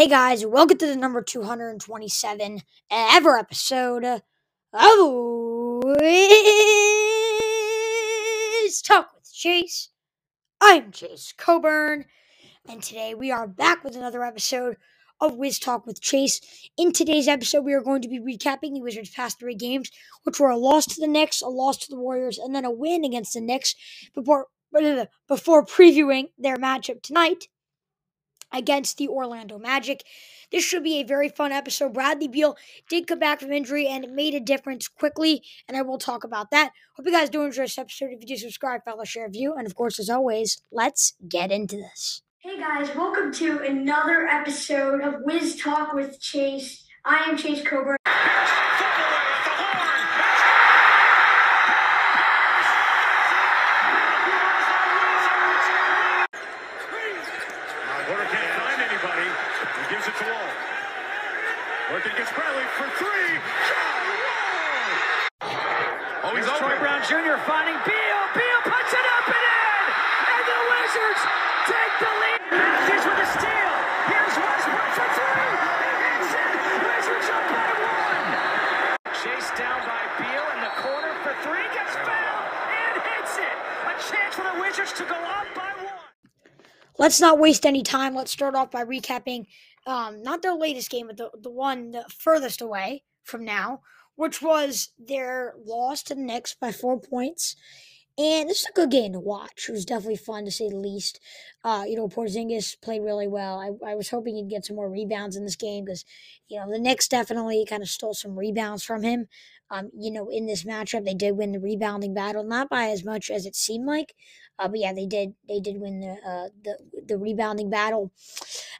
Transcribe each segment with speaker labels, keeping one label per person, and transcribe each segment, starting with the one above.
Speaker 1: Hey guys, welcome to the number 227 ever episode of Wiz Talk with Chase. I'm Chase Coburn, and today we are back with another episode of Wiz Talk with Chase. In today's episode, we are going to be recapping the Wizards' past three games, which were a loss to the Knicks, a loss to the Warriors, and then a win against the Knicks before, before previewing their matchup tonight against the Orlando Magic. This should be a very fun episode. Bradley Beal did come back from injury and it made a difference quickly, and I will talk about that. Hope you guys do enjoy this episode. If you do subscribe, follow, share, view, and of course, as always, let's get into this.
Speaker 2: Hey guys, welcome to another episode of Wiz Talk with Chase. I am Chase Coburn.
Speaker 3: Porter can't find anybody. He gives it to Wall. Working against Bradley for three. Shot! Wall! Oh, he's.
Speaker 4: Troy Brown Jr. finding Beal. Beal puts it up and in. And the Wizards take the lead. Matthews with a steal. Here's Westbrook for three. He hits it. Wizards up by one. Chased down by Beal in the corner for three. Gets fouled and hits it. A chance for the Wizards to go up by one.
Speaker 1: Let's not waste any time. Let's start off by recapping um, not their latest game, but the, the one the furthest away from now, which was their loss to the Knicks by four points. And this is a good game to watch. It was definitely fun to say the least. Uh, you know, Porzingis played really well. I, I was hoping he'd get some more rebounds in this game because, you know, the Knicks definitely kind of stole some rebounds from him. Um, you know, in this matchup, they did win the rebounding battle, not by as much as it seemed like, uh, but yeah, they did. They did win the uh, the the rebounding battle,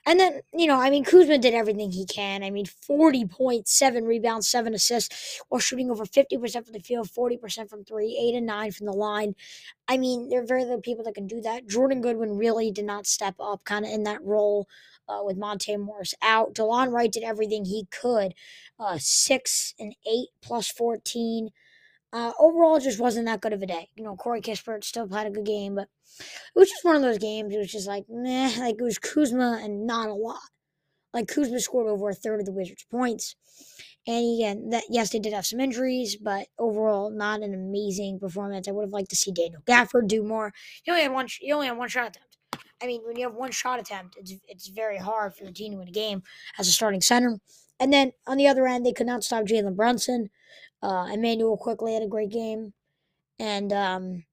Speaker 1: and then you know, I mean, Kuzma did everything he can. I mean, forty points, seven rebounds, seven assists, while shooting over fifty percent from the field, forty percent from three, eight and nine from the line. I mean, there are very little people that can do that. Jordan Goodwin really did not step up, kind of in that role. Uh, with Monte Morris out, Delon Wright did everything he could. Uh, six and eight plus fourteen. Uh, overall, just wasn't that good of a day. You know, Corey Kispert still had a good game, but it was just one of those games. It was just like, meh, like it was Kuzma and not a lot. Like Kuzma scored over a third of the Wizards' points. And again, that yes, they did have some injuries, but overall, not an amazing performance. I would have liked to see Daniel Gafford do more. He only had one. He only had one shot attempt. I mean, when you have one shot attempt, it's it's very hard for your team to win a game as a starting center. And then on the other end, they could not stop Jalen Brunson. Uh, Immanuel Quickley had a great game, and um,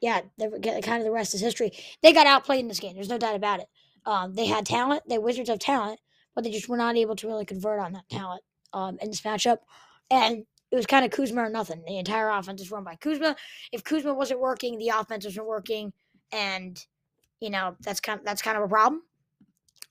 Speaker 1: yeah, kind of the rest is history. They got outplayed in this game. There's no doubt about it. Um, they had talent. They Wizards have talent, but they just were not able to really convert on that talent um, in this matchup. And it was kind of Kuzma or nothing. The entire offense is run by Kuzma. If Kuzma wasn't working, the offense wasn't working, and you know that's kind of, that's kind of a problem.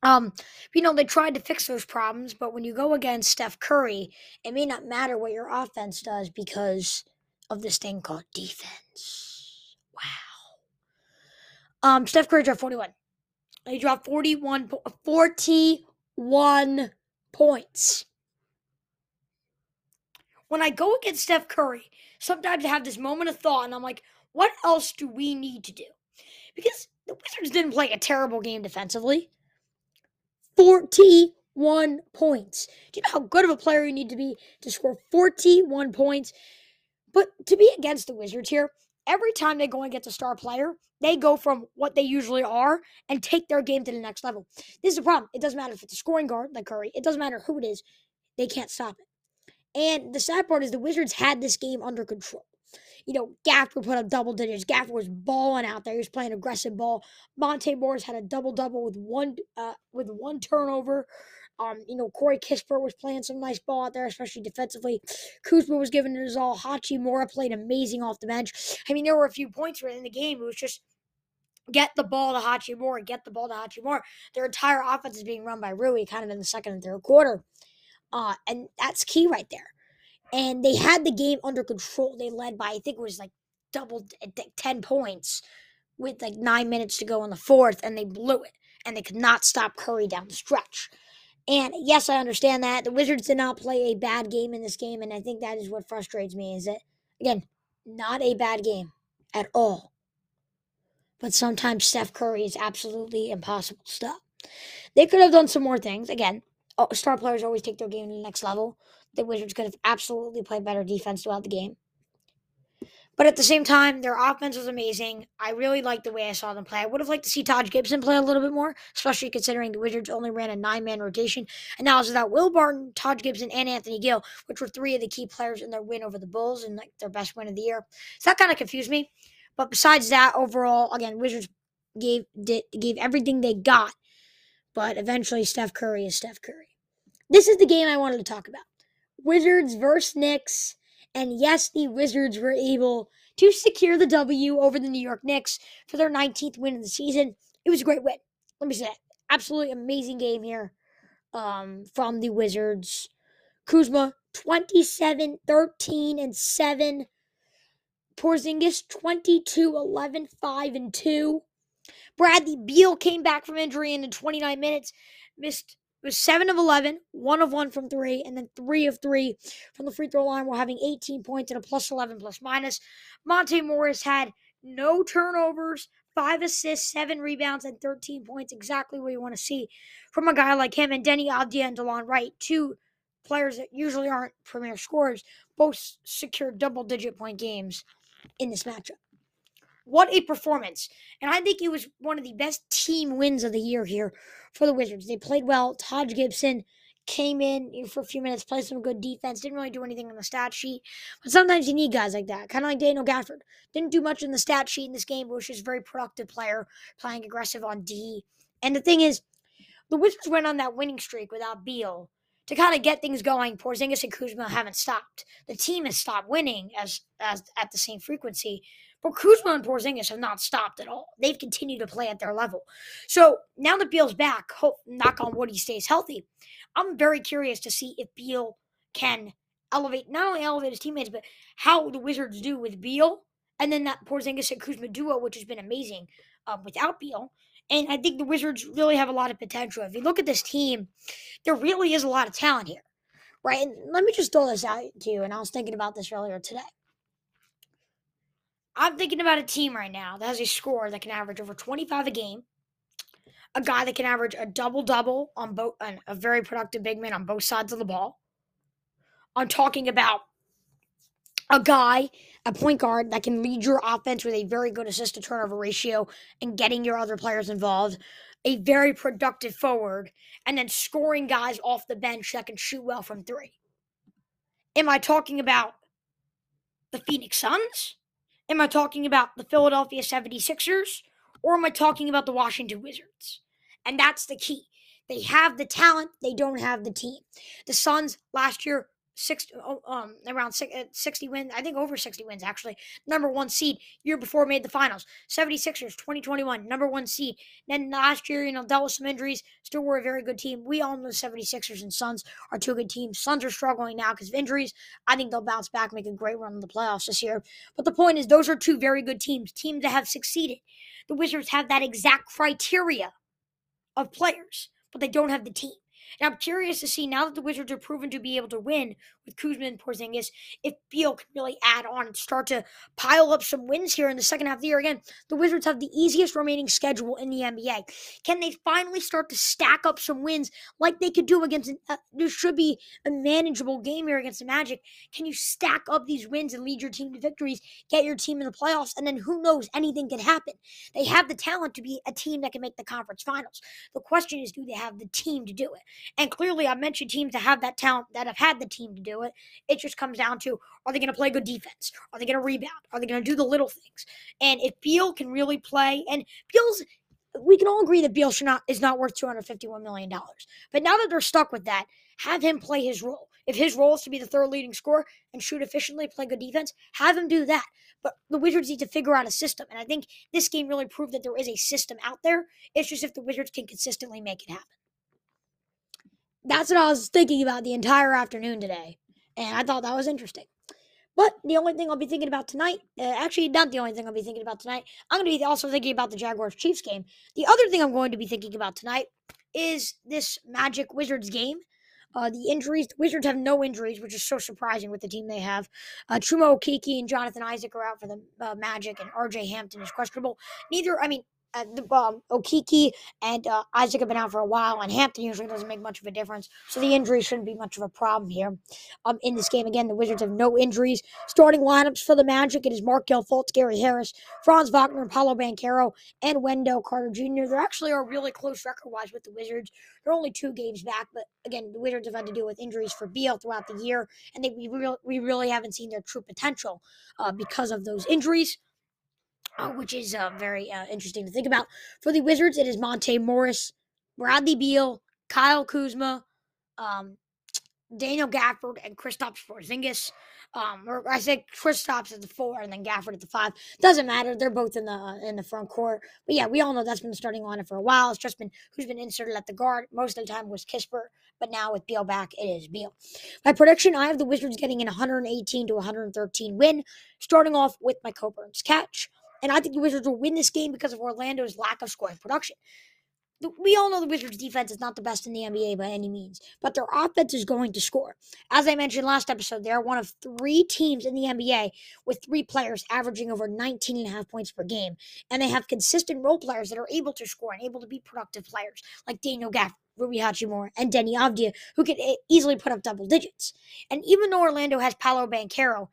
Speaker 1: Um, you know, they tried to fix those problems, but when you go against Steph Curry, it may not matter what your offense does because of this thing called defense. Wow. Um, Steph Curry dropped 41. He dropped 41, 41 points. When I go against Steph Curry, sometimes I have this moment of thought and I'm like, what else do we need to do? Because the Wizards didn't play a terrible game defensively. 41 points. Do you know how good of a player you need to be to score 41 points? But to be against the Wizards here, every time they go and get a star player, they go from what they usually are and take their game to the next level. This is the problem. It doesn't matter if it's a scoring guard like Curry, it doesn't matter who it is, they can't stop it. And the sad part is the Wizards had this game under control. You know, Gafford put up double digits. Gafford was balling out there. He was playing aggressive ball. Monte Morris had a double double with one uh, with one turnover. Um, you know, Corey Kispert was playing some nice ball out there, especially defensively. Kuzma was giving it his all. Hachimura played amazing off the bench. I mean, there were a few points where in the game it was just get the ball to Hachimura, get the ball to Hachimura. Their entire offense is being run by Rui kind of in the second and third quarter. Uh, and that's key right there. And they had the game under control. They led by, I think it was like double, uh, 10 points with like nine minutes to go in the fourth, and they blew it. And they could not stop Curry down the stretch. And yes, I understand that. The Wizards did not play a bad game in this game, and I think that is what frustrates me is that, again, not a bad game at all. But sometimes Steph Curry is absolutely impossible to stop. They could have done some more things. Again, Oh, star players always take their game to the next level. The Wizards could have absolutely played better defense throughout the game. But at the same time, their offense was amazing. I really liked the way I saw them play. I would have liked to see Taj Gibson play a little bit more, especially considering the Wizards only ran a nine man rotation. And now it's without Will Barton, Taj Gibson, and Anthony Gill, which were three of the key players in their win over the Bulls and like their best win of the year. So that kind of confused me. But besides that, overall, again, Wizards gave did, gave everything they got. But eventually, Steph Curry is Steph Curry. This is the game I wanted to talk about. Wizards versus Knicks. And yes, the Wizards were able to secure the W over the New York Knicks for their 19th win of the season. It was a great win. Let me say that. Absolutely amazing game here um, from the Wizards. Kuzma, 27, 13, and 7. Porzingis, 22, 11, 5, and 2. Bradley Beal came back from injury in 29 minutes missed was 7 of 11, 1 of 1 from 3, and then 3 of 3 from the free throw line. We're having 18 points and a plus 11 plus minus. Monte Morris had no turnovers, 5 assists, 7 rebounds, and 13 points. Exactly what you want to see from a guy like him. And Deni Avdija and Delon Wright, two players that usually aren't premier scorers, both secured double digit point games in this matchup. What a performance. And I think it was one of the best team wins of the year here for the Wizards. They played well. Taj Gibson came in for a few minutes, played some good defense, didn't really do anything on the stat sheet. But sometimes you need guys like that, kind of like Daniel Gafford. Didn't do much in the stat sheet in this game, but was just a very productive player, playing aggressive on D. And the thing is, the Wizards went on that winning streak without Beal to kind of get things going. Porzingis and Kuzma haven't stopped. The team has stopped winning as as at the same frequency, but Kuzma and Porzingis have not stopped at all. They've continued to play at their level. So now that Beal's back, hope knock on wood he stays healthy. I'm very curious to see if Beal can elevate not only elevate his teammates, but how the Wizards do with Beal, and then that Porzingis and Kuzma duo, which has been amazing um, without Beal. And I think the Wizards really have a lot of potential. If you look at this team, there really is a lot of talent here, right? And let me just throw this out to you. And I was thinking about this earlier today. I'm thinking about a team right now that has a score that can average over 25 a game, a guy that can average a double double on both, a very productive big man on both sides of the ball. I'm talking about a guy, a point guard that can lead your offense with a very good assist to turnover ratio and getting your other players involved, a very productive forward, and then scoring guys off the bench that can shoot well from three. Am I talking about the Phoenix Suns? Am I talking about the Philadelphia 76ers? Or am I talking about the Washington Wizards? And that's the key. They have the talent, they don't have the team. The Suns last year six oh, um around uh, 60 wins i think over 60 wins actually. Number one seed year before made the finals. 76ers 2021 number one seed. Then last year you know dealt with some injuries still were a very good team. We all know 76ers and suns are two good teams. Suns are struggling now because of injuries. I think they'll bounce back make a great run in the playoffs this year. But the point is those are two very good teams teams that have succeeded. The wizards have that exact criteria of players but they don't have the team and I'm curious to see now that the Wizards are proven to be able to win with Kuzma and Porzingis, if Beal can really add on and start to pile up some wins here in the second half of the year. Again, the Wizards have the easiest remaining schedule in the NBA. Can they finally start to stack up some wins like they could do against? Uh, there should be a manageable game here against the Magic. Can you stack up these wins and lead your team to victories, get your team in the playoffs, and then who knows? Anything can happen. They have the talent to be a team that can make the conference finals. The question is, do they have the team to do it? And clearly, I mentioned teams that have that talent, that have had the team to do it. It just comes down to are they going to play good defense? Are they going to rebound? Are they going to do the little things? And if Beal can really play, and Beal's, we can all agree that Beal should not is not worth two hundred fifty one million dollars. But now that they're stuck with that, have him play his role. If his role is to be the third leading scorer and shoot efficiently, play good defense, have him do that. But the Wizards need to figure out a system. And I think this game really proved that there is a system out there. It's just if the Wizards can consistently make it happen that's what I was thinking about the entire afternoon today. And I thought that was interesting. But the only thing I'll be thinking about tonight, uh, actually, not the only thing I'll be thinking about tonight, I'm going to be also thinking about the Jaguars Chiefs game. The other thing I'm going to be thinking about tonight is this Magic Wizards game. Uh, the injuries, the Wizards have no injuries, which is so surprising with the team they have. Uh, Chuma Okeke and Jonathan Isaac are out for the uh, Magic, and RJ Hampton is questionable. Neither, I mean, uh, the, um, Okeke and uh, Isaac have been out for a while, and Hampton usually doesn't make much of a difference, so the injury shouldn't be much of a problem here. Um, in this game, again, the Wizards have no injuries. Starting lineups for the Magic: it is Markelle Fultz, Gary Harris, Franz Wagner, Paolo Banchero, and Wendell Carter Jr. They actually are really close record-wise with the Wizards. They're only two games back, but again, the Wizards have had to deal with injuries for Beal throughout the year, and they, we, real, we really haven't seen their true potential uh, because of those injuries uh, which is uh, very uh, interesting to think about. For the Wizards, it is Monte Morris, Bradley Beal, Kyle Kuzma, um, Daniel Gafford, and Kristaps Porzingis. Um, or I said Kristaps at the four, and then Gafford at the five. Doesn't matter; they're both in the uh, in the front court. But yeah, we all know that's been starting lineup for a while. It's just been who's been inserted at the guard. Most of the time was Kispert, but now with Beal back, it is Beal. My prediction: I have the Wizards getting an 118 to 113 win. Starting off with my Coburn's catch. And I think the Wizards will win this game because of Orlando's lack of scoring production. We all know the Wizards' defense is not the best in the NBA by any means, but their offense is going to score. As I mentioned last episode, they are one of three teams in the NBA with three players averaging over 19 and a half points per game. And they have consistent role players that are able to score and able to be productive players, like Daniel Gafford, Rui Hachimura, and Deni Avdija, who can easily put up double digits. And even though Orlando has Paolo Banchero,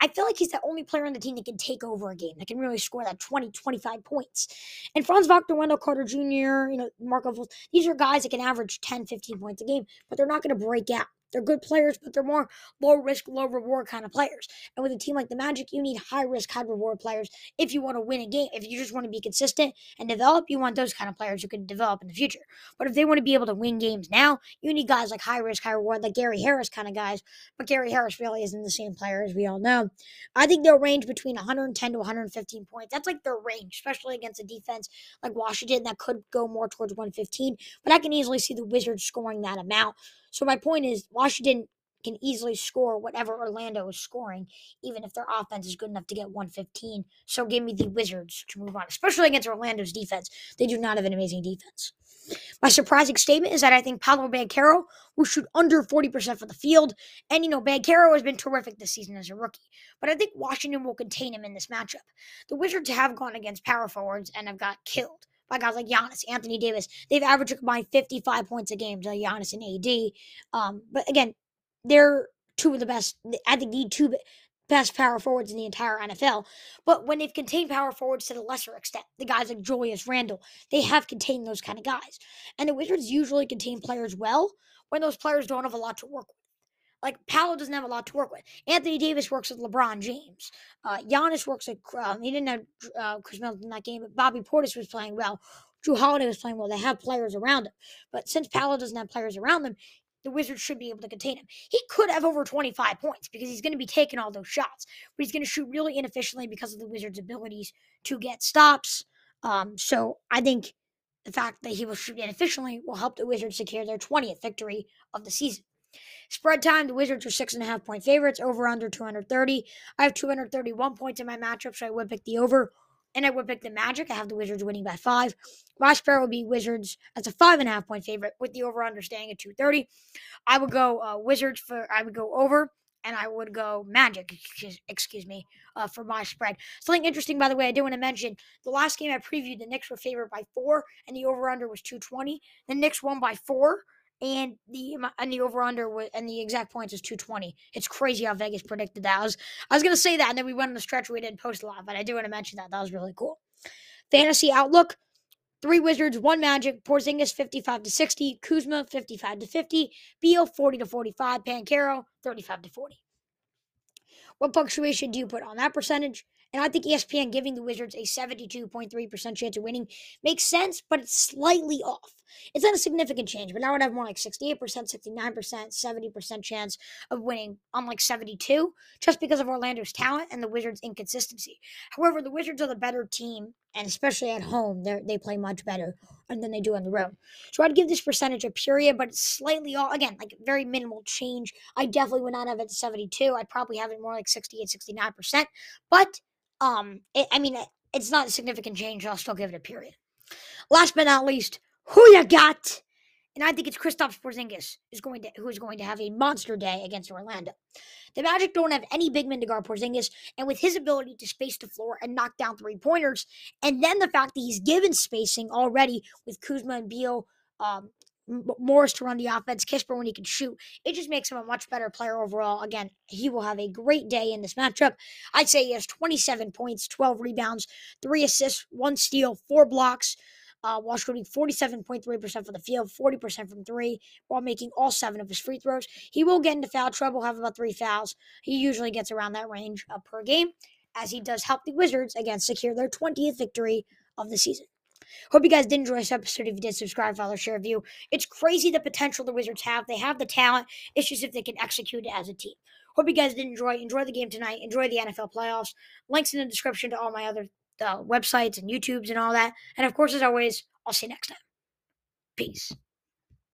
Speaker 1: I feel like he's the only player on the team that can take over a game, that can really score that 20, 25 points. And Franz Wagner, Wendell Carter Jr., you know, Marco, these are guys that can average 10, 15 points a game, but they're not going to break out. They're good players, but they're more low risk, low reward kind of players. And with a team like the Magic, you need high risk, high reward players if you want to win a game. If you just want to be consistent and develop, you want those kind of players who can develop in the future. But if they want to be able to win games now, you need guys like high risk, high reward, like Gary Harris kind of guys. But Gary Harris really isn't the same player as we all know. I think they'll range between 110 to 115 points. That's like their range, especially against a defense like Washington that could go more towards 115. But I can easily see the Wizards scoring that amount. So my point is, Washington can easily score whatever Orlando is scoring, even if their offense is good enough to get 115. So give me the Wizards to move on, especially against Orlando's defense. They do not have an amazing defense. My surprising statement is that I think Paolo Banchero will shoot under 40% for the field. And, you know, Banchero has been terrific this season as a rookie. But I think Washington will contain him in this matchup. The Wizards have gone against power forwards and have got killed by guys like Giannis, Anthony Davis. They've averaged combined 55 points a game to Giannis and AD. Um, but again, they're two of the best. I think the two best power forwards in the entire NFL. But when they've contained power forwards to the lesser extent, the guys like Julius Randle, they have contained those kind of guys. And the Wizards usually contain players well when those players don't have a lot to work with. Like Paolo doesn't have a lot to work with. Anthony Davis works with LeBron James. Uh, Giannis works with. Um, he didn't have uh, Khris Middleton in that game, but Bobby Portis was playing well. Jrue Holiday was playing well. They have players around him, but since Paolo doesn't have players around them, the Wizards should be able to contain him. He could have over 25 points because he's going to be taking all those shots, but he's going to shoot really inefficiently because of the Wizards' abilities to get stops. Um, so I think the fact that he will shoot inefficiently will help the Wizards secure their 20th victory of the season. Spread time, the Wizards are six and a half point favorites, over under 230. I have 231 points in my matchup, so I would pick the over. And I would pick the Magic. I have the Wizards winning by five. My spread would be Wizards as a five and a half point favorite with the over under staying at 230. I would go uh, Wizards for, I would go over and I would go Magic, excuse me, uh, for my spread. Something interesting, by the way, I do want to mention the last game I previewed, the Knicks were favored by four, and the over under was 220. The Knicks won by four and the and the over under and the exact points is 220. It's crazy how Vegas predicted that. I was I was gonna say that, and then we went on the stretch we didn't post a lot, but I do want to mention that. That was really cool. Fantasy outlook: three Wizards, one Magic. Porzingis 55 to 60, Kuzma 55 to 50, Beal 40 to 45, Banchero 35 to 40. What punctuation do you put on that percentage? And I think ESPN giving the Wizards a 72.3% chance of winning makes sense, but it's slightly off. It's not a significant change, but now would have more like 68%, 69%, 70% chance of winning, unlike 72, just because of Orlando's talent and the Wizards' inconsistency. However, the Wizards are the better team, and especially at home, they play much better than they do on the road. So I'd give this percentage a period, but it's slightly off. Again, like very minimal change. I definitely would not have it 72. I'd probably have it more like 68, 69%. But um, it, I mean, it, it's not a significant change. I'll still give it a period. Last but not least, who you got and I think it's Kristaps Porzingis is going to who is going to have a monster day against Orlando. The Magic don't have any big men to guard Porzingis, and with his ability to space the floor and knock down three pointers, and then the fact that he's given spacing already with Kuzma and Beal, um, Morris to run the offense, Kispert when he can shoot. It just makes him a much better player overall. Again, he will have a great day in this matchup. I'd say he has 27 points, 12 rebounds, three assists, one steal, four blocks. Uh, while shooting 47.3% from the field, 40% from three, while making all seven of his free throws. He will get into foul trouble, have about three fouls. He usually gets around that range uh, per game, as he does help the Wizards again secure their 20th victory of the season. Hope you guys did enjoy this episode. If you did, subscribe, follow, share, review. It's crazy the potential the Wizards have. They have the talent. It's just if they can execute it as a team. Hope you guys did enjoy. Enjoy the game tonight. Enjoy the NFL playoffs. Links in the description to all my other uh, websites and YouTubes and all that. And of course, as always, I'll see you next time. Peace.